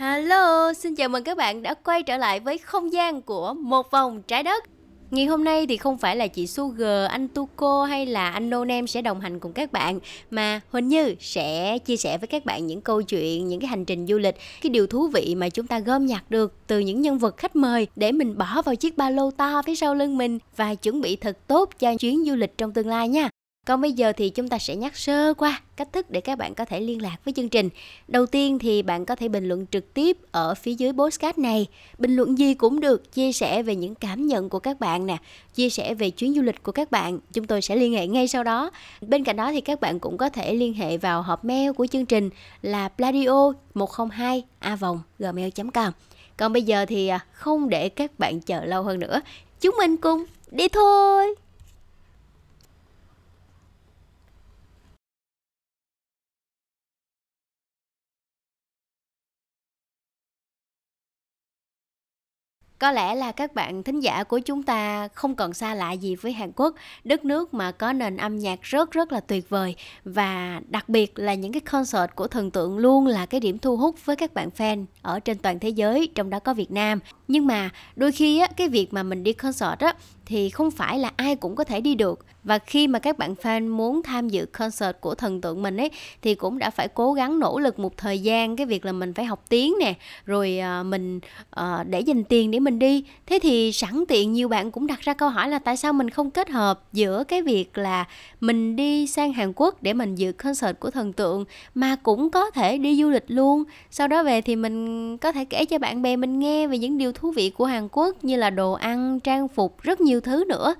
Hello, xin chào mừng các bạn đã quay trở lại với không gian của một vòng trái đất. Ngày hôm nay thì không phải là chị Sugar, anh Tuko hay là anh Nonem sẽ đồng hành cùng các bạn mà Huỳnh Như sẽ chia sẻ với các bạn những câu chuyện, những cái hành trình du lịch, cái điều thú vị mà chúng ta gom nhặt được từ những nhân vật khách mời để mình bỏ vào chiếc ba lô to phía sau lưng mình và chuẩn bị thật tốt cho chuyến du lịch trong tương lai nha. Còn bây giờ thì chúng ta sẽ nhắc sơ qua cách thức để các bạn có thể liên lạc với chương trình. Đầu tiên thì bạn có thể bình luận trực tiếp ở phía dưới postcard này. Bình luận gì cũng được, chia sẻ về những cảm nhận của các bạn nè, chia sẻ về chuyến du lịch của các bạn. Chúng tôi sẽ liên hệ ngay sau đó. Bên cạnh đó thì các bạn cũng có thể liên hệ vào hộp mail của chương trình là pladio 102 a gmail.com. Còn bây giờ thì à, không để các bạn chờ lâu hơn nữa. Chúng mình cùng đi thôi! Có lẽ là các bạn thính giả của chúng ta không còn xa lạ gì với Hàn Quốc, đất nước mà có nền âm nhạc rất rất là tuyệt vời và đặc biệt là những cái concert của thần tượng luôn là cái điểm thu hút với các bạn fan ở trên toàn thế giới, trong đó có Việt Nam. Nhưng mà đôi khi á cái việc mà mình đi concert á thì không phải là ai cũng có thể đi được. Và khi mà các bạn fan muốn tham dự concert của thần tượng mình ấy thì cũng đã phải cố gắng nỗ lực một thời gian cái việc là mình phải học tiếng nè rồi ờ, mình uh, để dành tiền để mình đi. Thế thì sẵn tiện nhiều bạn cũng đặt ra câu hỏi là tại sao mình không kết hợp giữa cái việc là mình đi sang Hàn Quốc để mình dự concert của thần tượng mà cũng có thể đi du lịch luôn. Sau đó về thì mình có thể kể cho bạn bè mình nghe về những điều thú vị của Hàn Quốc như là đồ ăn trang phục rất nhiều thứ nữa.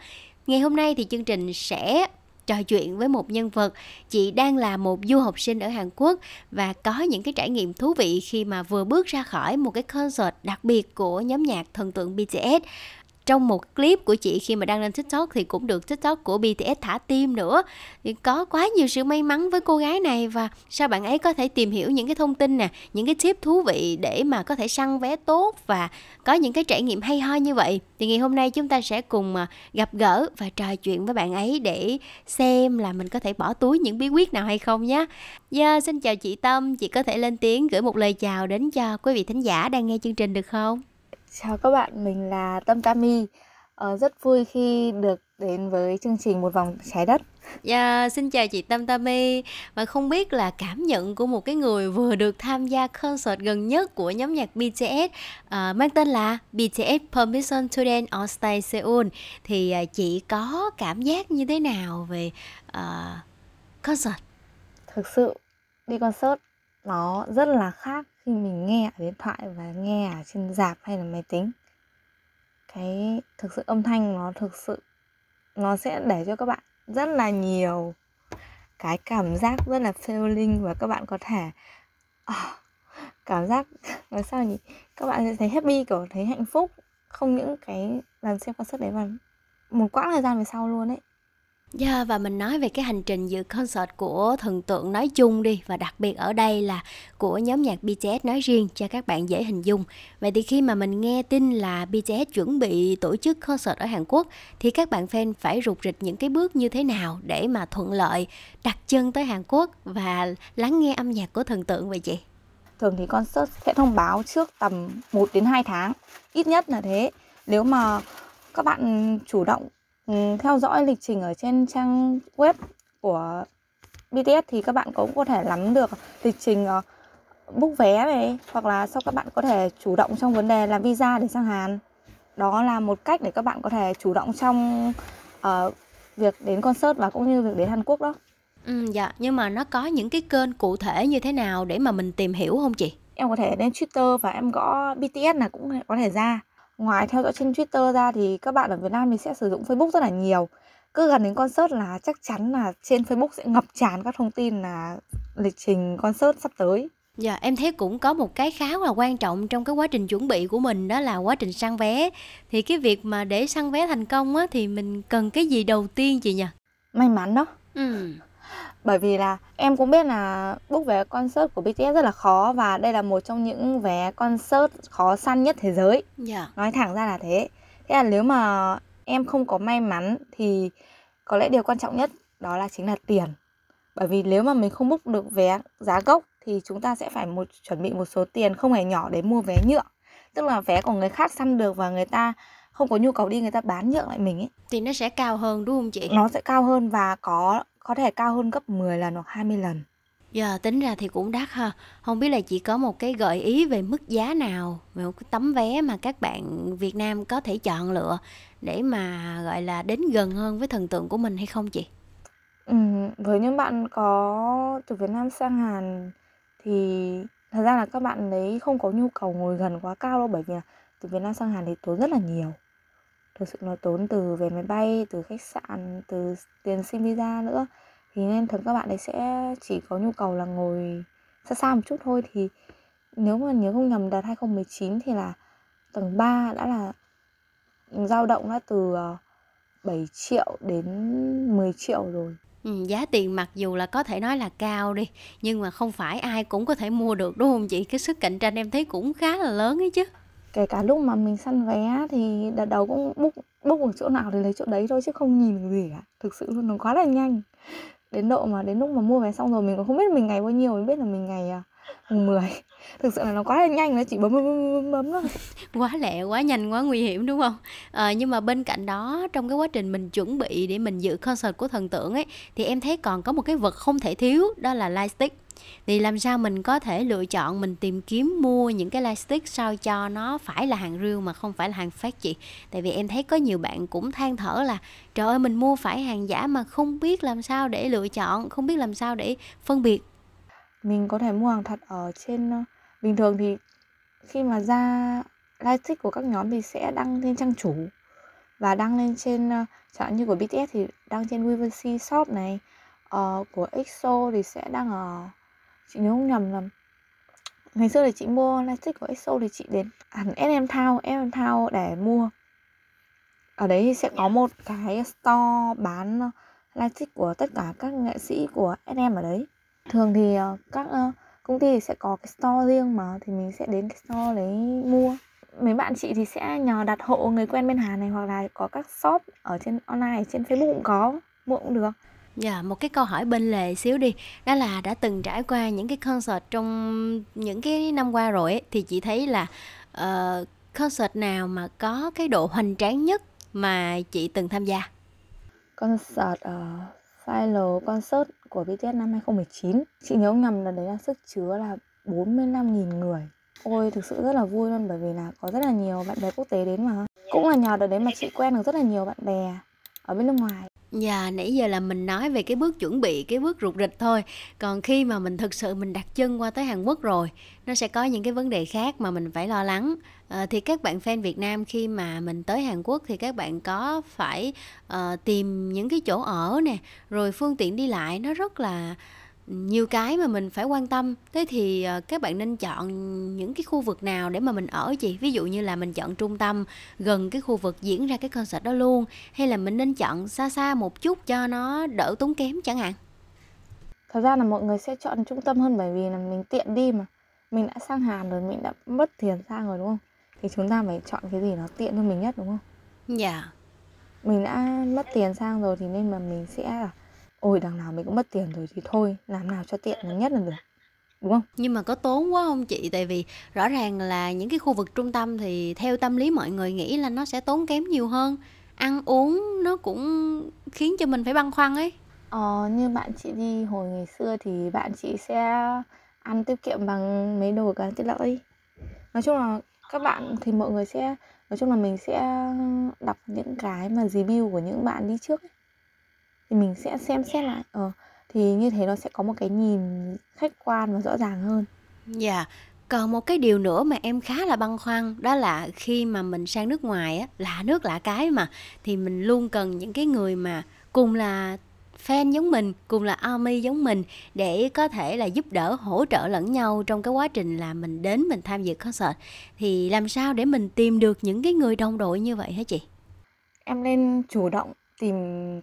Ngày hôm nay thì chương trình sẽ trò chuyện với một nhân vật. Chị đang là một du học sinh ở Hàn Quốc và có những cái trải nghiệm thú vị khi mà vừa bước ra khỏi một cái concert đặc biệt của nhóm nhạc thần tượng BTS trong một clip của chị khi mà đăng lên TikTok thì cũng được TikTok của BTS thả tim nữa thì có quá nhiều sự may mắn với cô gái này và sao bạn ấy có thể tìm hiểu những cái thông tin nè những cái tip thú vị để mà có thể săn vé tốt và có những cái trải nghiệm hay ho như vậy thì ngày hôm nay chúng ta sẽ cùng ờ, gặp gỡ và trò chuyện với bạn ấy để xem là mình có thể bỏ túi những bí quyết nào hay không nhé. Yeah, dạ, xin chào chị Tâm, chị có thể lên tiếng gửi một lời chào đến cho quý vị thính giả đang nghe chương trình được không? Chào các bạn, mình là Tâm Tami. Ờ, rất vui khi được đến với chương trình Một vòng trái đất. Dạ, xin chào chị Tâm Tami Và không biết là cảm nhận của một cái người vừa được tham gia concert gần nhất của nhóm nhạc BTS uh, ờ, mang tên là BTS Permission to Dance on Stage Seoul thì uh, chị có cảm giác như thế nào về uh, concert? Thực sự đi concert nó rất là khác khi mình nghe ở điện thoại và nghe ở trên dạp hay là máy tính. Cái thực sự âm thanh nó thực sự nó sẽ để cho các bạn rất là nhiều cái cảm giác rất là feeling và các bạn có thể oh, cảm giác nói sao nhỉ? Các bạn sẽ thấy happy kiểu thấy hạnh phúc không những cái lần xem concert đấy mà một quãng thời gian về sau luôn ấy. Yeah, và mình nói về cái hành trình dự concert của thần tượng nói chung đi và đặc biệt ở đây là của nhóm nhạc BTS nói riêng cho các bạn dễ hình dung. Vậy thì khi mà mình nghe tin là BTS chuẩn bị tổ chức concert ở Hàn Quốc thì các bạn fan phải rụt rịch những cái bước như thế nào để mà thuận lợi đặt chân tới Hàn Quốc và lắng nghe âm nhạc của thần tượng vậy chị? Thường thì concert sẽ thông báo trước tầm 1 đến 2 tháng, ít nhất là thế. Nếu mà các bạn chủ động theo dõi lịch trình ở trên trang web của BTS thì các bạn cũng có thể nắm được lịch trình uh, book vé này hoặc là sau các bạn có thể chủ động trong vấn đề làm visa để sang Hàn đó là một cách để các bạn có thể chủ động trong uh, việc đến concert và cũng như việc đến Hàn Quốc đó. Ừ, dạ nhưng mà nó có những cái kênh cụ thể như thế nào để mà mình tìm hiểu không chị? Em có thể lên Twitter và em gõ BTS là cũng có thể ra ngoài theo dõi trên Twitter ra thì các bạn ở Việt Nam thì sẽ sử dụng Facebook rất là nhiều cứ gần đến concert là chắc chắn là trên Facebook sẽ ngập tràn các thông tin là lịch trình concert sắp tới Dạ, em thấy cũng có một cái khá là quan trọng trong cái quá trình chuẩn bị của mình đó là quá trình săn vé. Thì cái việc mà để săn vé thành công á thì mình cần cái gì đầu tiên chị nhỉ? May mắn đó. Ừ bởi vì là em cũng biết là book vé concert của BTS rất là khó và đây là một trong những vé concert khó săn nhất thế giới. Yeah. Dạ. Nói thẳng ra là thế. Thế là nếu mà em không có may mắn thì có lẽ điều quan trọng nhất đó là chính là tiền. Bởi vì nếu mà mình không book được vé giá gốc thì chúng ta sẽ phải một chuẩn bị một số tiền không hề nhỏ để mua vé nhượng tức là vé của người khác săn được và người ta không có nhu cầu đi người ta bán nhượng lại mình ấy thì nó sẽ cao hơn đúng không chị nó sẽ cao hơn và có có thể cao hơn gấp 10 lần hoặc 20 lần Giờ tính ra thì cũng đắt ha. Không biết là chị có một cái gợi ý về mức giá nào về một cái tấm vé mà các bạn Việt Nam có thể chọn lựa để mà gọi là đến gần hơn với thần tượng của mình hay không chị? Ừ, với những bạn có từ Việt Nam sang Hàn thì thật ra là các bạn đấy không có nhu cầu ngồi gần quá cao đâu bởi vì là từ Việt Nam sang Hàn thì tốn rất là nhiều thực sự nó tốn từ về máy bay từ khách sạn từ tiền xin visa nữa. Thì nên thường các bạn ấy sẽ chỉ có nhu cầu là ngồi xa xa một chút thôi. Thì nếu mà nhớ không nhầm đợt 2019 thì là tầng 3 đã là dao động đã từ ờ, 7 triệu đến 10 triệu rồi. Ừ, giá tiền mặc dù là có thể nói là cao đi nhưng mà không phải ai cũng có thể mua được đúng không chị? Cái sức cạnh tranh em thấy cũng khá là lớn ấy chứ kể cả lúc mà mình săn vé thì đợt đầu cũng book book ở chỗ nào thì lấy chỗ đấy thôi chứ không nhìn được gì cả. Thực sự luôn nó quá là nhanh. Đến độ mà đến lúc mà mua vé xong rồi mình còn không biết mình ngày bao nhiêu mình biết là mình ngày à, mùng 10 thực sự là nó quá là nhanh nó chỉ bấm bấm bấm bấm thôi. Quá lẹ quá nhanh quá nguy hiểm đúng không? À, nhưng mà bên cạnh đó trong cái quá trình mình chuẩn bị để mình dự concert của thần tượng ấy thì em thấy còn có một cái vật không thể thiếu đó là lightstick thì làm sao mình có thể lựa chọn mình tìm kiếm mua những cái lightstick sao cho nó phải là hàng real mà không phải là hàng fake chị? Tại vì em thấy có nhiều bạn cũng than thở là trời ơi mình mua phải hàng giả mà không biết làm sao để lựa chọn không biết làm sao để phân biệt. Mình có thể mua hàng thật ở trên ờ, bình thường thì khi mà ra lightstick của các nhóm thì sẽ đăng lên trang chủ và đăng lên trên ờ, chẳng như của BTS thì đăng trên Weverse Shop này uh, của EXO thì sẽ đăng ở chị nhớ không nhầm là ngày xưa thì chị mua lightstick của EXO thì chị đến. Hẳn SM Town SM Town để mua. Ở đấy thì sẽ có một cái store bán lightstick của tất cả các nghệ sĩ của SM ở đấy. Thường thì ờ, các ờ, công ty sẽ có cái store riêng mà thì mình sẽ đến cái store đấy mua. Mấy bạn chị thì sẽ nhờ đặt hộ người quen bên Hàn này hoặc là có các shop ở trên online trên Facebook cũng có mua cũng được Dạ, một cái câu hỏi bên lề xíu đi, đó là đã từng trải qua những cái concert trong những cái năm qua rồi ấy, thì chị thấy là uh, concert nào mà có cái độ hoành tráng nhất mà chị từng tham gia? Concert uh, Final Concert của BTS năm 2019 Chị nhớ nhầm là đấy là sức chứa là 45.000 người. Ôi thực sự rất là vui luôn bởi vì là có rất là nhiều bạn bè quốc tế đến mà. Cũng là nhờ đợt đấy mà chị quen được rất là nhiều bạn bè ở bên nước ngoài. Dạ, nãy giờ là mình nói về cái bước chuẩn bị, cái bước rục rịch thôi. Còn khi mà mình thực sự mình đặt chân qua tới Hàn Quốc rồi, nó sẽ có những cái vấn đề khác mà mình phải lo lắng. Ờ, thì các bạn fan Việt Nam khi mà mình tới Hàn Quốc thì các bạn có phải ờ, tìm những cái chỗ ở nè, rồi phương tiện đi lại nó rất là nhiều cái mà mình phải quan tâm. Thế thì ờ, các bạn nên chọn những cái khu vực nào để mà mình ở chị? Ví dụ như là mình chọn trung tâm gần cái khu vực diễn ra cái concert đó luôn hay là mình nên chọn xa xa một chút cho nó đỡ tốn kém chẳng hạn? Thật ra là mọi người sẽ chọn trung tâm hơn bởi vì là mình tiện đi mà. Mình đã sang Hàn rồi mình đã mất tiền sang rồi đúng không? Thì chúng ta phải chọn cái gì nó tiện cho mình nhất đúng không? Dạ. Yeah. mình đã mất tiền sang rồi thì nên mà mình sẽ ôi đằng nào mình cũng mất tiền rồi thì thôi làm nào cho tiện nhất là được đúng không? Nhưng mà có tốn quá không chị? Tại vì rõ ràng là những cái khu vực trung tâm thì theo tâm lý mọi người nghĩ là nó sẽ tốn kém nhiều hơn. Ăn uống nó cũng khiến cho mình phải băn khoăn ấy. Ờ như bạn chị đi hồi ngày xưa thì bạn chị sẽ ăn tiết kiệm bằng mấy đồ cá tiết lợi. Nói chung là các bạn thì mọi người sẽ nói chung là mình sẽ đọc những cái mà review của những bạn đi trước ấy thì mình sẽ xem xét lại. Ờ thì như thế nó sẽ có một cái nhìn khách quan và rõ ràng hơn. Dạ. Yeah. còn một cái điều nữa mà em khá là băn khoăn đó là khi mà mình sang nước ngoài á lạ nước lạ cái mà thì mình luôn cần những cái người mà cùng là fan giống mình cùng là army giống mình để có thể là giúp đỡ hỗ trợ lẫn nhau trong cái quá trình là mình đến mình tham dự concert. Thì làm sao để mình tìm được những cái người đồng đội như vậy hả chị? Em nên chủ động tìm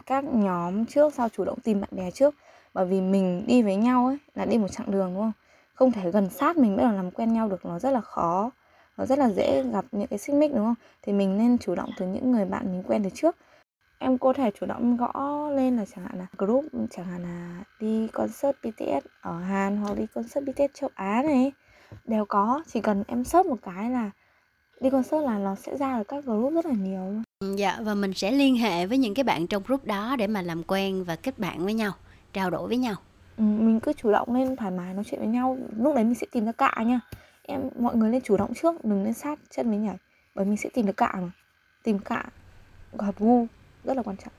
các nhóm trước sau chủ động tìm bạn bè trước. Bởi vì mình đi với nhau ấy là đi một chặng đường, đúng không? Không thể gần sát mình bắt đầu làm quen nhau được, nó rất là khó. Nó rất là dễ gặp những cái xích mích, đúng không? Thì mình nên chủ động từ những người bạn mình quen từ trước. Em có thể chủ động gõ lên là chẳng hạn là group, chẳng hạn là đi concert BTS ở Hàn hoặc đi concert BTS châu Á này. Đều có, chỉ cần em search một cái là đi concert là nó sẽ ra được các group rất là nhiều luôn. Dạ và mình sẽ liên hệ với những cái bạn trong group đó để mà làm quen và kết bạn với nhau, trao đổi với nhau. ừ, mình cứ chủ động lên thoải mái nói chuyện với nhau. Lúc đấy mình sẽ tìm ra cạ nha. Em mọi người lên chủ động trước đừng lên sát chân với nhảy bởi mình sẽ tìm được cạ mà. Tìm cạ hợp gu rất là quan trọng.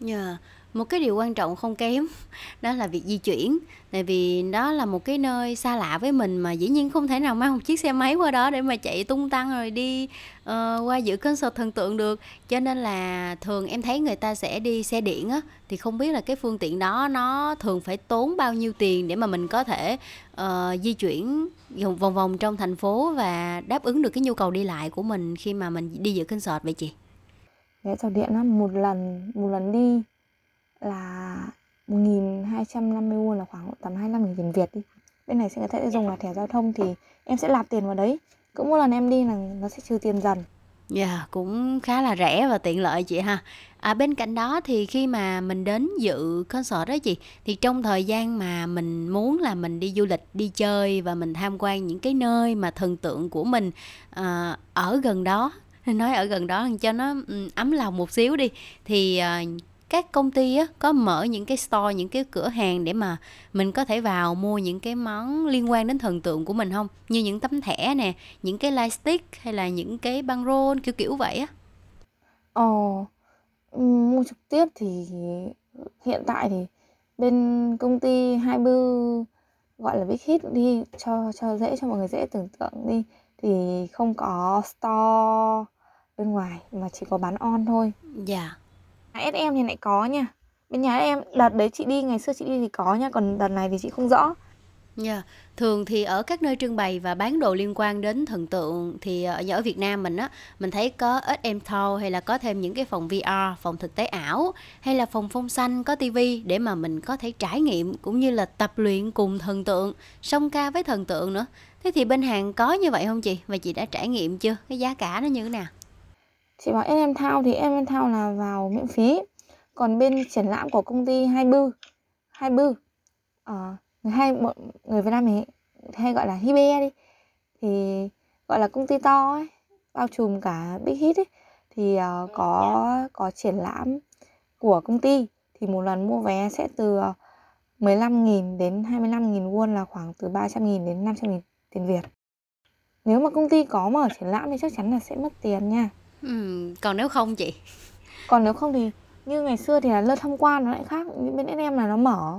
Nhờ một cái điều quan trọng không kém đó là việc di chuyển. Tại vì đó là một cái nơi xa lạ với mình mà dĩ nhiên không thể nào mang một chiếc xe máy qua đó để mà chạy tung tăng rồi đi uh, qua dự concert thần tượng được. Cho nên là thường em thấy người ta sẽ đi xe điện á thì không biết là cái phương tiện đó nó thường phải tốn bao nhiêu tiền để mà mình có thể uh, di chuyển vòng vòng trong thành phố và đáp ứng được cái nhu cầu đi lại của mình khi mà mình đi dự concert vậy chị? Vé tàu điện á một lần một lần đi là 1250 won là khoảng tầm 25 nghìn tiền Việt đi. Bên này sẽ có thể dùng là thẻ giao thông thì em sẽ nạp tiền vào đấy. Cứ mỗi lần em đi là nó sẽ trừ tiền dần. Dạ, cũng khá là rẻ và tiện lợi chị ha. À, bên cạnh đó thì khi mà mình đến dự concert đó chị, thì trong thời gian mà mình muốn là mình đi du lịch, đi chơi và mình tham quan những cái nơi mà thần tượng của mình à, ở gần đó, nói ở gần đó cho nó ấm lòng một xíu đi, thì à, các công ty á, có mở những cái store, những cái cửa hàng để mà mình có thể vào mua những cái món liên quan đến thần tượng của mình không? Như những tấm thẻ nè, những cái light stick hay là những cái băng rôn kiểu kiểu vậy á. Ờ, mua trực tiếp thì hiện tại thì bên công ty Hai Bư gọi là Big Hit đi cho cho dễ cho mọi người dễ tưởng tượng đi thì không có store bên ngoài mà chỉ có bán on thôi. Dạ. SM thì lại có nha. Bên nhà em đợt đấy chị đi ngày xưa chị đi thì có nha, còn đợt này thì chị không rõ. Dạ, Thường thì ở các nơi trưng bày và bán đồ liên quan đến thần tượng thì ờ, ở Việt Nam mình á, mình thấy có SM Tower hay là có thêm những cái phòng VR, phòng thực tế ảo hay là phòng phong xanh có tivi để mà mình có thể trải nghiệm cũng như là tập luyện cùng thần tượng, song ca với thần tượng nữa. Thế thì bên hàng có như vậy không chị? Và chị đã trải nghiệm chưa? Cái giá cả nó như thế nào? Chị bảo SM Town thì SM Town là vào miễn phí. Còn bên triển lãm của công ty Hai Bư, Hai Bư, ờ, người bọn người Việt Nam mình hay gọi là Hibe đi thì gọi là công ty to ấy bao trùm cả Big Hit ấy thì ờ, có có triển lãm của công ty thì một lần mua vé sẽ từ ờ, 15.000 đến 25.000 won là khoảng từ 300.000 đến 500.000 tiền Việt. Nếu mà công ty có mở triển lãm thì chắc chắn là sẽ mất tiền nha. Còn nếu không chị? Còn nếu không thì như ngày xưa thì là lượt tham quan nó lại khác, như bên SM là nó mở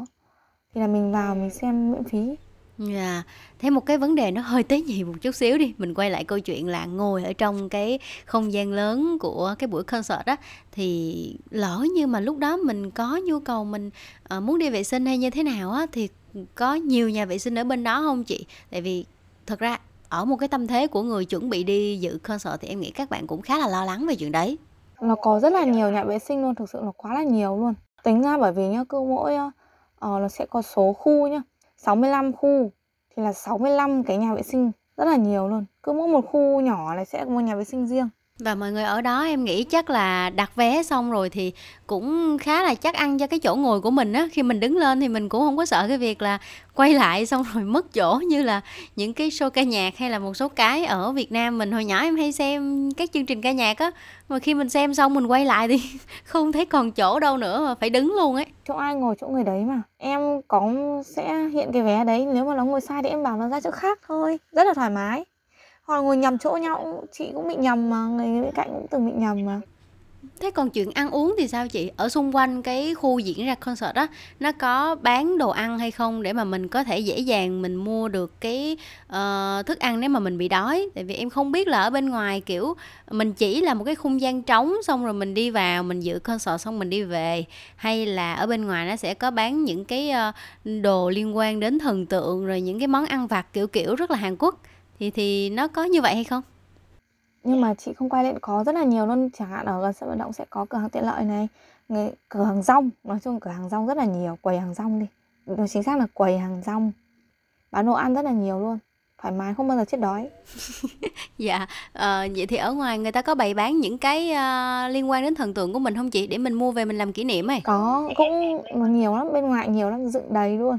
thì là mình vào mình xem miễn phí. Dạ, thế một cái vấn đề nó hơi tế nhị một chút xíu đi, mình quay lại câu chuyện là ngồi ở trong cái không gian lớn của cái buổi concert á, thì lỡ như mà lúc đó mình có nhu cầu mình, ờ, muốn đi vệ sinh hay như thế nào á, thì có nhiều nhà vệ sinh ở bên đó không chị? Tại vì thật ra ở một cái tâm thế của người chuẩn bị đi dự concert thì em nghĩ các bạn cũng khá là lo lắng về chuyện đấy. Nó có rất là nhiều nhà vệ sinh luôn, thực sự là quá là nhiều luôn. Tính ra bởi vì nhá, cứ mỗi uh, nó sẽ có số khu nhá, 65 khu thì là 65 cái nhà vệ sinh, rất là nhiều luôn. Cứ mỗi một khu nhỏ này sẽ có một nhà vệ sinh riêng. Và mọi người ở đó em nghĩ chắc là đặt vé xong rồi thì cũng khá là chắc ăn cho cái chỗ ngồi của mình á. Khi mình đứng lên thì mình cũng không có sợ cái việc là quay lại xong rồi mất chỗ như là những cái show ca nhạc hay là một số cái ở Việt Nam mình hồi nhỏ em hay xem các chương trình ca nhạc á. Mà khi mình xem xong mình quay lại thì không thấy còn chỗ đâu nữa mà phải đứng luôn ấy. Chỗ ai ngồi chỗ người đấy mà. Em có sẽ hiện cái vé đấy, nếu mà nó ngồi sai thì em bảo nó ra chỗ khác thôi, rất là thoải mái. Hoặc là ngồi nhầm chỗ nhau, chị cũng bị nhầm mà, người bên cạnh cũng từng bị nhầm mà. Thế còn chuyện ăn uống thì sao chị? Ở xung quanh cái khu diễn ra concert đó, nó có bán đồ ăn hay không để mà mình có thể dễ dàng mình mua được cái uh, thức ăn nếu mà mình bị đói? Tại vì em không biết là ở bên ngoài kiểu mình chỉ là một cái không gian trống xong rồi mình đi vào mình dự concert xong mình đi về hay là ở bên ngoài nó sẽ có bán những cái uh, đồ liên quan đến thần tượng rồi những cái món ăn vặt kiểu kiểu rất là Hàn Quốc thì thì nó có như vậy hay không? Nhưng mà chị không quay lên có rất là nhiều luôn, chẳng hạn ở gần sân vận động sẽ có cửa hàng tiện lợi này, người cửa hàng rong, nói chung cửa hàng rong rất là nhiều, quầy hàng rong đi. Nói chính xác là quầy hàng rong. Bán đồ ăn rất là nhiều luôn. thoải mái không bao giờ chết đói dạ ờ, vậy thì ở ngoài người ta có bày bán những cái ờ, liên quan đến thần tượng của mình không chị để mình mua về mình làm kỷ niệm ấy có cũng nhiều lắm bên ngoài nhiều lắm dựng đầy luôn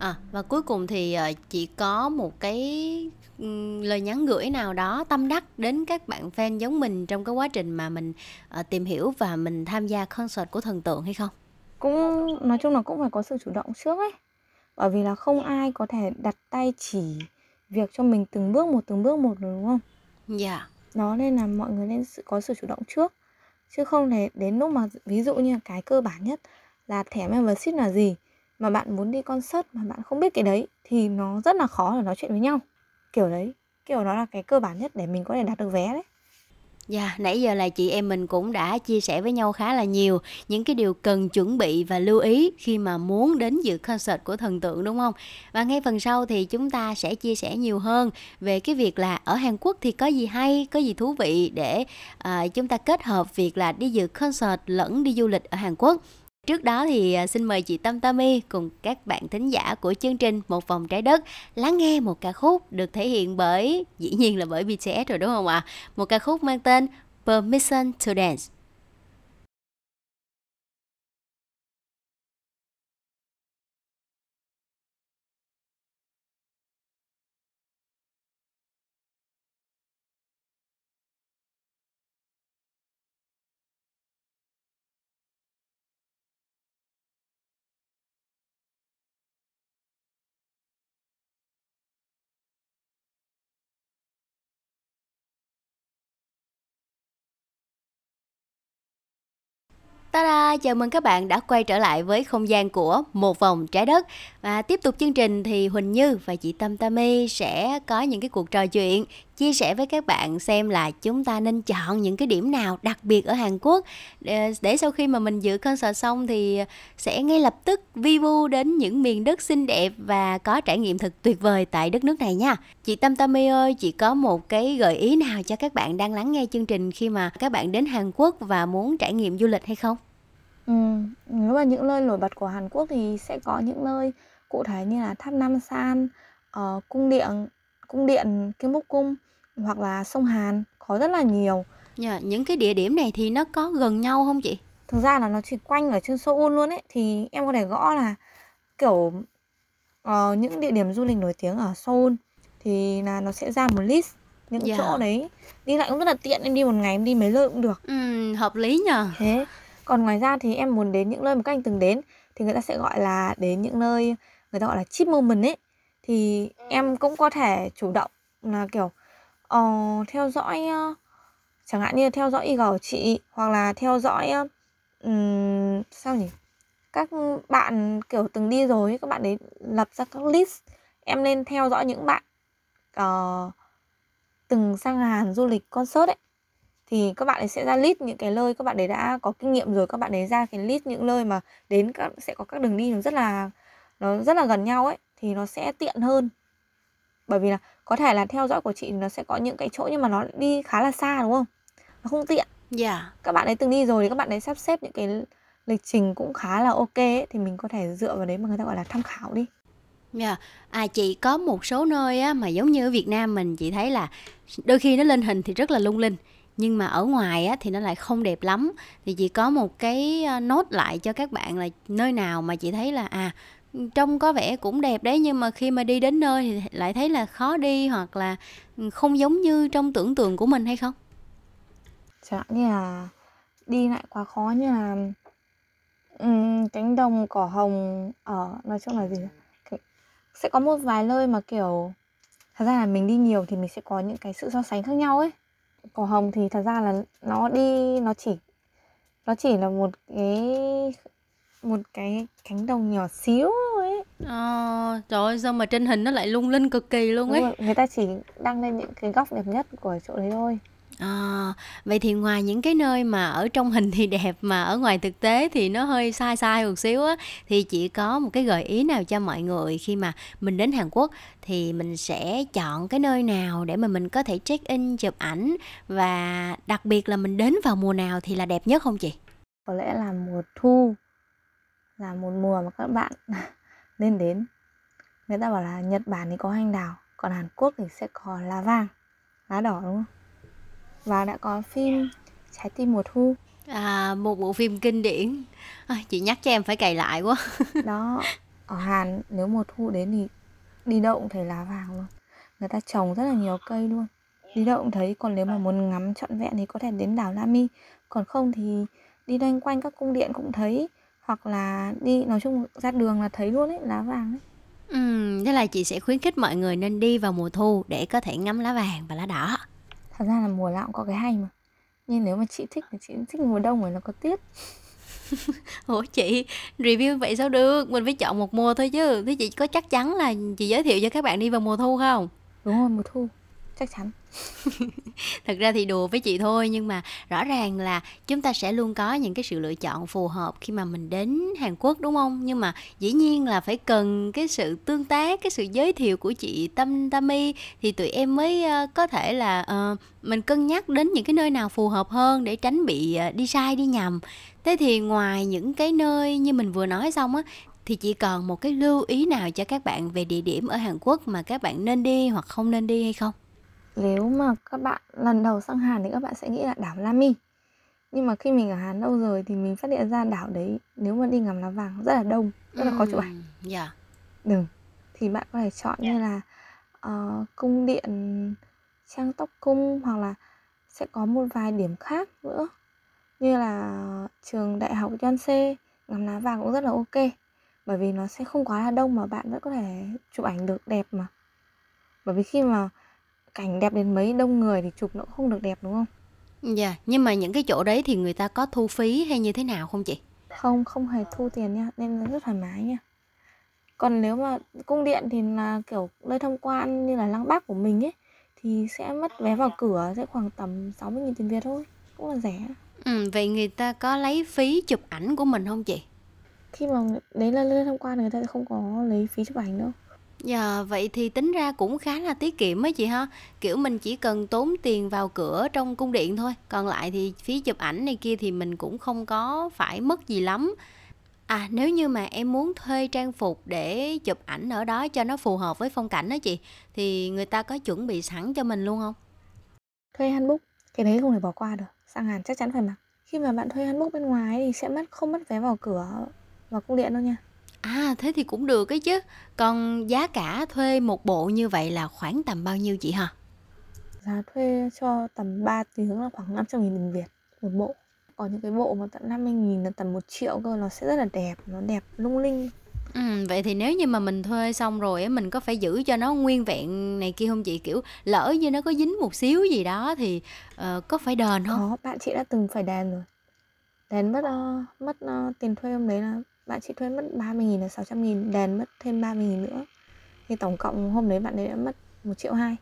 à và cuối cùng thì ờ, chị có một cái lời nhắn gửi nào đó tâm đắc đến các bạn fan giống mình trong cái quá trình mà mình ờ, tìm hiểu và mình tham gia concert của thần tượng hay không? Cũng nói chung là cũng phải có sự chủ động trước ấy. Bởi vì là không ai có thể đặt tay chỉ việc cho mình từng bước một từng bước một rồi đúng không? Dạ. Đó nên là mọi người nên có sự chủ động trước. Chứ không thể đến lúc mà ví dụ như là cái cơ bản nhất là thẻ membership là gì mà bạn muốn đi concert mà bạn không biết cái đấy thì nó rất là khó để nói chuyện với nhau kiểu đấy kiểu đó là cái cơ bản nhất để mình có thể đạt được vé đấy Dạ, nãy giờ là chị em mình cũng đã chia sẻ với nhau khá là nhiều những cái điều cần chuẩn bị và lưu ý khi mà muốn đến dự concert của thần tượng đúng không? Và ngay phần sau thì chúng ta sẽ chia sẻ nhiều hơn về cái việc là ở Hàn Quốc thì có gì hay, có gì thú vị để à, chúng ta kết hợp việc là đi dự concert lẫn đi du lịch ở Hàn Quốc. Trước đó thì à, xin mời chị Tâm Tami cùng các bạn thính giả của chương trình Một vòng trái đất lắng nghe một ca khúc được thể hiện bởi, dĩ nhiên là bởi BTS rồi đúng không ạ? Một ca khúc mang tên Permission to Dance. Ta-da! Chào mừng các bạn đã quay trở lại với không gian của Một vòng trái đất. Và tiếp tục chương trình thì Huỳnh Như và chị Tâm Tami sẽ có những cái cuộc trò chuyện chia sẻ với các bạn xem là chúng ta nên chọn những cái điểm nào đặc biệt ở Hàn Quốc để, để sau khi mà mình dự concert xong thì sẽ ngay lập tức vi vu đến những miền đất xinh đẹp và có trải nghiệm thật tuyệt vời tại đất nước này nha. Chị Tâm tâm ơi, chị có một cái gợi ý nào cho các bạn đang lắng nghe chương trình khi mà các bạn đến Hàn Quốc và muốn trải nghiệm du lịch hay không? Ừ, nếu mà những nơi nổi bật của Hàn Quốc thì sẽ có những nơi cụ thể như là tháp Nam San, uh, cung điện cung điện Kim Búc Cung hoặc là sông Hàn có rất là nhiều. Dạ, những cái địa điểm này thì nó có gần nhau không chị? Thực ra là nó chỉ quanh ở trên Seoul luôn ấy thì em có thể gõ là kiểu ờ, những địa điểm du lịch nổi tiếng ở Seoul thì là nó sẽ ra một list những Dạ. chỗ đấy đi lại cũng rất là tiện em đi một ngày em đi mấy nơi cũng được Ừm, hợp lý nhờ. thế còn ngoài ra thì em muốn đến những nơi mà các anh từng đến thì người ta sẽ gọi là đến những nơi người ta gọi là chip moment ấy thì em cũng có thể chủ động là kiểu uh, theo dõi uh, chẳng hạn như theo dõi IG của chị hoặc là theo dõi um, sao nhỉ? Các bạn kiểu từng đi rồi các bạn đấy lập ra các list em nên theo dõi những bạn uh, từng sang Hàn du lịch concert ấy. Thì các bạn ấy sẽ ra list những cái nơi các bạn ấy đã có kinh nghiệm rồi các bạn ấy ra cái list những nơi mà đến các sẽ có các đường đi nó rất là nó rất là gần nhau ấy thì nó sẽ tiện hơn bởi vì là có thể là theo dõi của chị nó sẽ có những cái chỗ nhưng mà nó đi khá là xa đúng không nó không tiện Dạ. các bạn ấy từng đi rồi thì các bạn ấy sắp xếp những cái lịch trình cũng khá là ok ấy, thì mình có thể dựa vào đấy mà người ta gọi là tham khảo đi Dạ. À chị có một số nơi á mà giống như ở Việt Nam mình chị thấy là đôi khi nó lên hình thì rất là lung linh nhưng mà ở ngoài á thì nó lại không đẹp lắm thì chị có một cái ờ, nốt lại cho các bạn là nơi nào mà chị thấy là à trông có vẻ cũng đẹp đấy nhưng mà khi mà đi đến nơi thì lại thấy là khó đi hoặc là ừ, không giống như trong tưởng tượng của mình hay không? chẳng hạn như là đi lại quá khó như là um, cánh đồng cỏ hồng ở nói chung là gì sẽ có một vài nơi mà kiểu thật ra là mình đi nhiều thì mình sẽ có những cái sự so sánh khác nhau ấy cỏ hồng thì thật ra là nó đi nó chỉ nó chỉ là một cái một cái cánh đồng nhỏ xíu ấy Ờ, trời ơi sao mà trên hình nó lại lung linh cực kỳ luôn ấy. người ta chỉ đăng lên những cái góc đẹp nhất của chỗ đấy thôi À, vậy thì ngoài những cái nơi mà ở trong hình thì đẹp mà ở ngoài thực tế thì nó hơi sai sai một xíu á thì chị có một cái gợi ý nào cho mọi người khi mà mình đến Hàn Quốc thì mình sẽ chọn cái nơi nào để mà mình có thể check in chụp ảnh và đặc biệt là mình đến vào mùa nào thì là đẹp nhất không chị? có lẽ là mùa thu là một mùa mà các bạn nên đến. Người ta bảo là Nhật Bản thì có hoa anh đào còn Hàn Quốc thì sẽ có lá vàng lá đỏ đúng không? Và đã có phim trái tim mùa thu. À, một bộ phim kinh điển. À, chị nhắc cho em phải cày lại quá. đó ở Hàn nếu mùa thu đến thì đi đâu cũng thấy lá vàng luôn. Người ta trồng rất là nhiều cây luôn. Đi đâu cũng thấy còn nếu mà muốn ngắm trọn vẹn thì có thể đến đảo Lami còn không thì đi loanh quanh các cung điện cũng thấy hoặc là đi nói chung ra đường là thấy luôn ấy lá vàng ấy Ừm, thế là chị sẽ khuyến khích mọi người nên đi vào mùa thu để có thể ngắm lá vàng và lá đỏ. thật ra là mùa nào cũng có cái hay mà nhưng nếu mà chị thích thì chị thích mùa đông bởi nó có tiết Ủa chị, review vậy sao được? Mình phải chọn một mùa thôi chứ. Thế chị có chắc chắn là chị giới thiệu cho các bạn đi vào mùa thu không? đúng rồi mùa thu chắc chắn Thật ra thì đùa với chị thôi nhưng mà rõ ràng là chúng ta sẽ luôn có những cái sự lựa chọn phù hợp khi mà mình đến Hàn Quốc đúng không? Nhưng mà dĩ nhiên là phải cần cái sự tương tác, cái sự giới thiệu của chị Tâm Tami thì tụi em mới ờ, có thể là uh, mình cân nhắc đến những cái nơi nào phù hợp hơn để tránh bị uh, đi sai đi nhầm. Thế thì ngoài những cái nơi như mình vừa nói xong á thì chỉ còn một cái lưu ý nào cho các bạn về địa điểm ở Hàn Quốc mà các bạn nên đi hoặc không nên đi hay không? Nếu mà các bạn lần đầu sang Hàn thì các bạn sẽ nghĩ là đảo Lami nhưng mà khi mình ở Hàn lâu rồi thì mình phát hiện ra đảo đấy nếu mà đi ngắm lá vàng rất là đông rất là khó chụp ảnh Dạ. đừng thì bạn có thể chọn như là ờ, cung điện Trang Tóc Cung hoặc là sẽ có một vài điểm khác nữa. Như là trường đại học Yonsei ngắm lá vàng cũng rất là ok. Bởi vì nó sẽ không quá là đông mà bạn vẫn có thể chụp ảnh được đẹp mà. Bởi vì khi mà cảnh đẹp đến mấy đông người thì chụp nó cũng không được đẹp đúng không Dạ, nhưng mà những cái chỗ đấy thì người ta có thu phí hay như thế nào không chị? không không hề thu tiền nha nên là rất thoải mái nha còn nếu mà cung điện thì là kiểu nơi tham quan như là lăng Bác của mình ấy thì sẽ mất vé vào cửa sẽ khoảng tầm 60.000 tiền Việt thôi cũng là rẻ Ừ, vậy người ta có lấy phí chụp ảnh của mình không chị? khi mà đấy là nơi tham quan người ta sẽ không có lấy phí chụp ảnh đâu Dạ, vậy thì tính ra cũng khá là tiết kiệm á chị ha. Kiểu mình chỉ cần tốn tiền vào cửa trong cung điện thôi. Còn lại thì phí chụp ảnh này kia thì mình cũng không có phải mất gì lắm. À, nếu như mà em muốn thuê trang phục để chụp ảnh ở đó cho nó phù hợp với phong cảnh đó chị, thì người ta có chuẩn bị sẵn cho mình luôn không? thuê hanbok cái đấy không thể bỏ qua được sang Hàn chắc chắn phải mặc khi mà bạn thuê hanbok bên ngoài thì sẽ mất không mất vé vào cửa vào cung điện đâu nha À, thế thì cũng được ấy chứ. Còn giá cả thuê một bộ như vậy là khoảng tầm bao nhiêu chị hả? giá thuê cho tầm 3 tiếng là khoảng 500 nghìn tiền Việt một bộ có những cái bộ mà tận 50 nghìn là tầm 1 triệu cơ nó sẽ rất là đẹp nó đẹp lung linh Ừm, vậy thì nếu như mà mình thuê xong rồi á, mình có phải giữ cho nó nguyên vẹn này kia không chị? Kiểu lỡ như nó có dính một xíu gì đó thì ờ, có phải đền không? có bạn chị đã từng phải đền rồi đền mất ờ, mất ờ, tiền thuê hôm đấy là bạn chị thuê mất 30 nghìn là 600 nghìn đèn mất thêm 30 nghìn nữa thì tổng cộng hôm đấy bạn ấy đã mất 1 triệu hai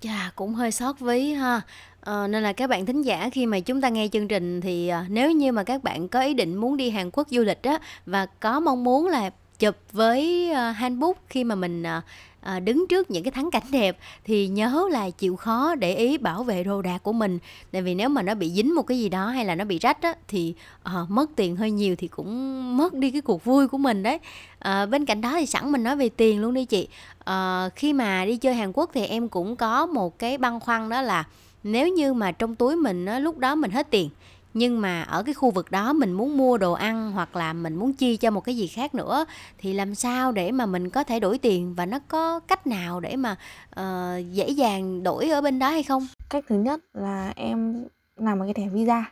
Chà, cũng hơi sót ví ha. À, nên là các bạn thính giả khi mà chúng ta nghe chương trình thì ờ, nếu như mà các bạn có ý định muốn đi Hàn Quốc du lịch á và có mong muốn là chụp với ờ, handbook khi mà mình ờ, à, đứng trước những cái thắng cảnh đẹp thì nhớ là chịu khó để ý bảo vệ đồ đạc của mình. Tại vì nếu mà nó bị dính một cái gì đó hay là nó bị rách á thì à, mất tiền hơi nhiều thì cũng mất đi cái cuộc vui của mình đấy. À, bên cạnh đó thì sẵn mình nói về tiền luôn đi chị. À, khi mà đi chơi Hàn Quốc thì em cũng có một cái băn khoăn đó là nếu như mà trong túi mình á, lúc đó mình hết tiền nhưng mà ở cái khu vực đó mình muốn mua đồ ăn hoặc là mình muốn chi cho một cái gì khác nữa thì làm sao để mà mình có thể đổi tiền và nó có cách nào để mà ờ, dễ dàng đổi ở bên đó hay không? cách thứ nhất là em làm một cái thẻ visa.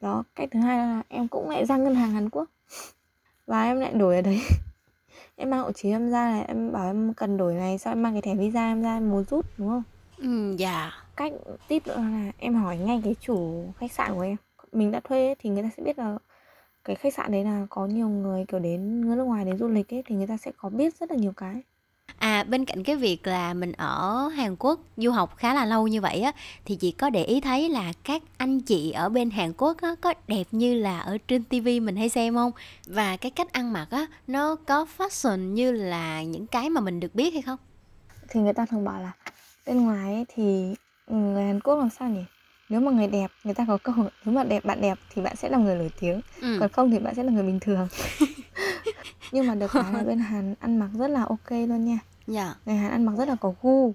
Đó cách thứ hai là em cũng lại ra ngân hàng Hàn Quốc. Và em lại đổi ở đấy. Em mang hộ chiếu em ra là em bảo em cần đổi này sao em mang cái thẻ visa em ra em muốn rút đúng không? Ừ, dạ. cách tip nữa là em hỏi ngay cái chủ khách sạn của em mình đã thuê thì người ta sẽ biết là cái khách sạn đấy là có nhiều người kiểu đến người nước ngoài đến du lịch ấy thì người ta sẽ có biết rất là nhiều cái À bên cạnh cái việc là mình ở Hàn Quốc du học khá là lâu như vậy á thì chị có để ý thấy là các anh chị ở bên Hàn Quốc á có đẹp như là ở trên tivi mình hay xem không? Và cái cách ăn mặc á nó có fashion như là những cái mà mình được biết hay không? thì người ta thường bảo là bên ngoài ấy thì người Hàn Quốc làm sao nhỉ nếu mà người đẹp người ta có câu nếu mà đẹp bạn đẹp thì bạn sẽ là người nổi tiếng Ừ. còn không thì bạn sẽ là người bình thường nhưng mà được cái là bên Hàn ăn mặc rất là ok luôn nha Dạ. Người Hàn ăn mặc rất là có gu,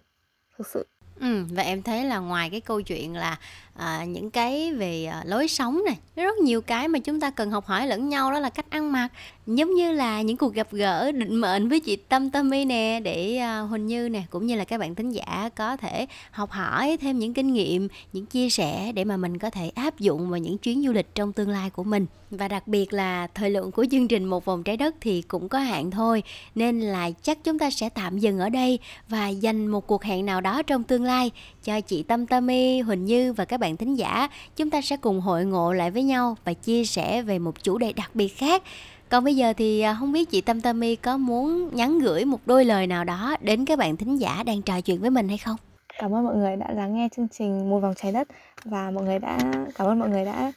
thực sự. Ừm, và em thấy là ngoài cái câu chuyện là, à, những cái về, à, lối sống nè, rất nhiều cái mà chúng ta cần học hỏi lẫn nhau đó là cách ăn mặc. Giống như là những cuộc gặp gỡ định mệnh với chị Tâm Tammy nè, để, à, Huỳnh Như nè, cũng như là các bạn thính giả có thể học hỏi thêm những kinh nghiệm, những chia sẻ để mà mình có thể áp dụng vào những chuyến du lịch trong tương lai của mình. Và đặc biệt là thời lượng của chương trình Một vòng trái đất thì cũng có hạn thôi, nên là chắc chúng ta sẽ tạm dừng ở đây và dành một cuộc hẹn nào đó trong tương lai cho chị Tâm Tammy, Huỳnh Như và các bạn thính giả. Chúng ta sẽ cùng hội ngộ lại với nhau và chia sẻ về một chủ đề đặc biệt khác. Còn bây giờ thì, à, không biết chị Tâm Tammy có muốn nhắn gửi một đôi lời nào đó đến các bạn thính giả đang trò chuyện với mình hay không? Cảm ơn mọi người đã lắng nghe chương trình Một vòng trái đất và mọi người đã cảm ơn mọi người đã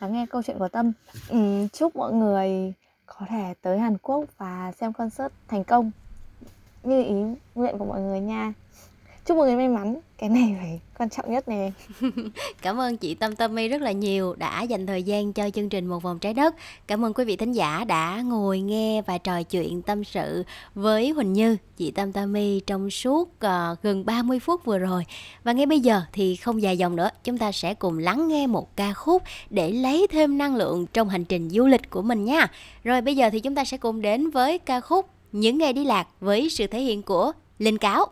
lắng nghe câu chuyện của Tâm. Ừ, chúc mọi người có thể tới Hàn Quốc và xem concert thành công như ý nguyện của mọi người nha. Chúc mọi người may mắn, cái này phải quan trọng nhất nè. Cảm ơn chị Tâm tâm mi rất là nhiều đã dành thời gian cho chương trình Một vòng trái đất. Cảm ơn quý vị thính giả đã ngồi nghe và trò chuyện tâm sự với Huỳnh Như, chị Tâm tâm mi trong suốt, uh, gần 30 phút vừa rồi. Và ngay bây giờ thì không dài dòng nữa, chúng ta sẽ cùng lắng nghe một ca khúc để lấy thêm năng lượng trong hành trình du lịch của mình nha. Rồi bây giờ thì chúng ta sẽ cùng đến với ca khúc Những ngày đi lạc với sự thể hiện của Linh Cáo.